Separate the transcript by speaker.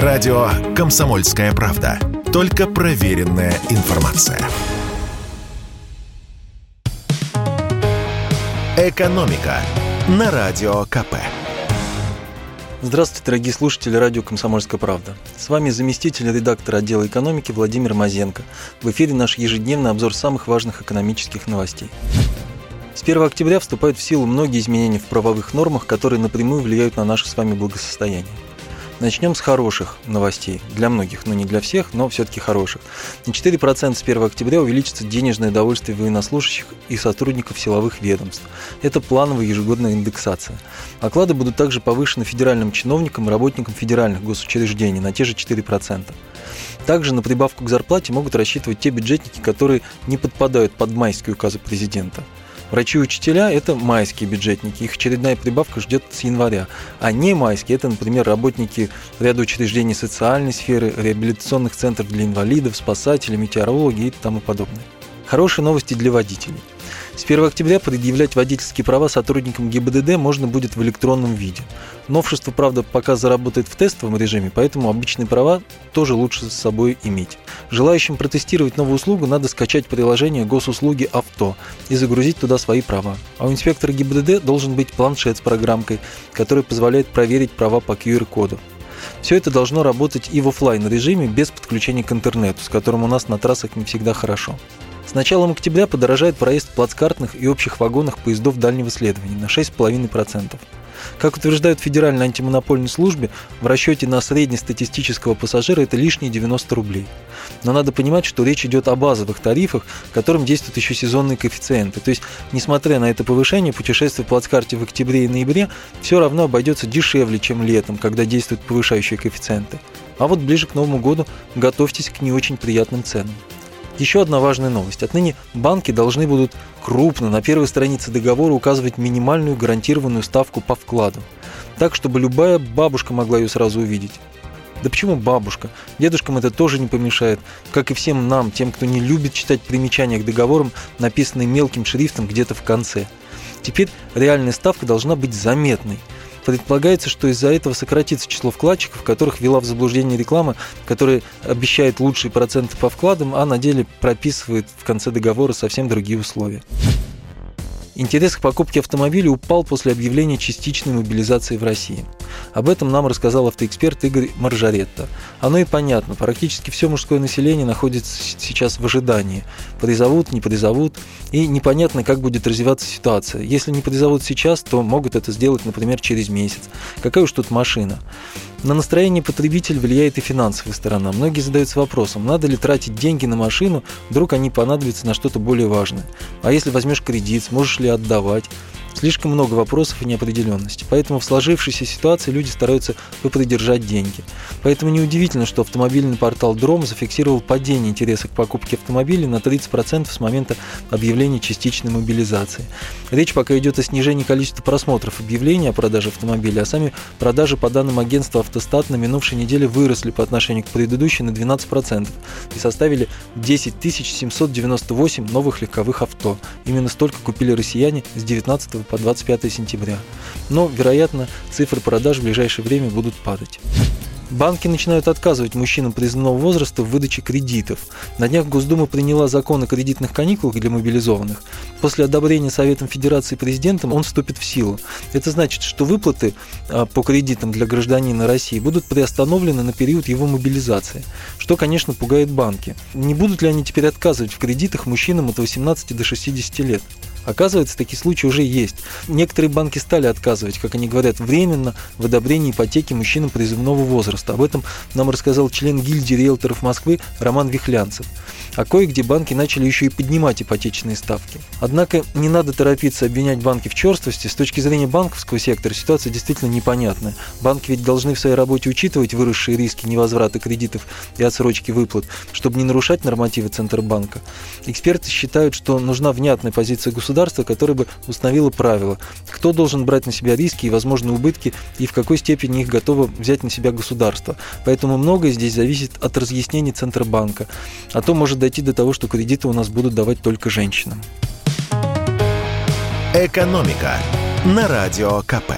Speaker 1: Радио «Комсомольская правда». Только проверенная информация. «Экономика» на Радио КП.
Speaker 2: Здравствуйте, дорогие слушатели радио «Комсомольская правда». С вами заместитель редактора отдела экономики Владимир Мазенко. В эфире наш ежедневный обзор самых важных экономических новостей. С 1 октября вступают в силу многие изменения в правовых нормах, которые напрямую влияют на наше с вами благосостояние. Начнем с хороших новостей. Для многих, но не для всех, но все-таки хороших. На 4% с 1 октября увеличится денежное довольствие военнослужащих и сотрудников силовых ведомств. Это плановая ежегодная индексация. Оклады будут также повышены федеральным чиновникам и работникам федеральных госучреждений на те же 4%. Также на прибавку к зарплате могут рассчитывать те бюджетники, которые не подпадают под майские указы президента. Врачи и учителя – это майские бюджетники, их очередная прибавка ждет с января. А не майские – это, например, работники ряда учреждений социальной сферы, реабилитационных центров для инвалидов, спасатели, метеорологи и тому подобное. Хорошие новости для водителей. С 1 октября предъявлять водительские права сотрудникам ГИБДД можно будет в электронном виде. Новшество, правда, пока заработает в тестовом режиме, поэтому обычные права тоже лучше с собой иметь. Желающим протестировать новую услугу надо скачать приложение госуслуги «Авто» и загрузить туда свои права. А у инспектора ГИБДД должен быть планшет с программкой, который позволяет проверить права по QR-коду. Все это должно работать и в офлайн режиме без подключения к интернету, с которым у нас на трассах не всегда хорошо. С началом октября подорожает проезд в плацкартных и общих вагонах поездов дальнего следования на 6,5%. Как утверждают в Федеральной антимонопольной службе, в расчете на среднестатистического пассажира это лишние 90 рублей. Но надо понимать, что речь идет о базовых тарифах, которым действуют еще сезонные коэффициенты. То есть, несмотря на это повышение, путешествие в плацкарте в октябре и ноябре все равно обойдется дешевле, чем летом, когда действуют повышающие коэффициенты. А вот ближе к Новому году готовьтесь к не очень приятным ценам. Еще одна важная новость. Отныне банки должны будут крупно на первой странице договора указывать минимальную гарантированную ставку по вкладу. Так, чтобы любая бабушка могла ее сразу увидеть. Да почему бабушка? Дедушкам это тоже не помешает, как и всем нам, тем, кто не любит читать примечания к договорам, написанные мелким шрифтом где-то в конце. Теперь реальная ставка должна быть заметной – Предполагается, что из-за этого сократится число вкладчиков, которых вела в заблуждение реклама, которая обещает лучшие проценты по вкладам, а на деле прописывает в конце договора совсем другие условия. Интерес к покупке автомобиля упал после объявления частичной мобилизации в России. Об этом нам рассказал автоэксперт Игорь Маржаретто. Оно и понятно, практически все мужское население находится сейчас в ожидании. Призовут, не призовут, и непонятно, как будет развиваться ситуация. Если не призовут сейчас, то могут это сделать, например, через месяц. Какая уж тут машина? На настроение потребителя влияет и финансовая сторона. Многие задаются вопросом, надо ли тратить деньги на машину, вдруг они понадобятся на что-то более важное. А если возьмешь кредит, сможешь ли отдавать? Слишком много вопросов и неопределенности. Поэтому в сложившейся ситуации люди стараются попридержать деньги. Поэтому неудивительно, что автомобильный портал Дром зафиксировал падение интереса к покупке автомобиля на 30% с момента объявления частичной мобилизации. Речь пока идет о снижении количества просмотров объявлений о продаже автомобиля, а сами продажи по данным агентства «Автостат» на минувшей неделе выросли по отношению к предыдущей на 12% и составили 10 798 новых легковых авто. Именно столько купили россияне с 19 по 25 сентября. Но, вероятно, цифры продаж в ближайшее время будут падать. Банки начинают отказывать мужчинам призывного возраста в выдаче кредитов. На днях Госдума приняла закон о кредитных каникулах для мобилизованных. После одобрения Советом Федерации президентом он вступит в силу. Это значит, что выплаты а, по кредитам для гражданина России будут приостановлены на период его мобилизации, что, конечно, пугает банки. Не будут ли они теперь отказывать в кредитах мужчинам от 18 до 60 лет? Оказывается, такие случаи уже есть. Некоторые банки стали отказывать, как они говорят, временно в одобрении ипотеки мужчинам призывного возраста. Об этом нам рассказал член гильдии риэлторов Москвы Роман Вихлянцев. А кое-где банки начали еще и поднимать ипотечные ставки. Однако не надо торопиться обвинять банки в черствости. С точки зрения банковского сектора ситуация действительно непонятная. Банки ведь должны в своей работе учитывать выросшие риски невозврата кредитов и отсрочки выплат, чтобы не нарушать нормативы Центробанка. Эксперты считают, что нужна внятная позиция государства, которая бы установила правила, кто должен брать на себя риски и возможные убытки и в какой степени их готово взять на себя государство. Поэтому многое здесь зависит от разъяснений Центробанка. А то может дойти до того, что кредиты у нас будут давать только женщинам.
Speaker 1: Экономика на радио КП.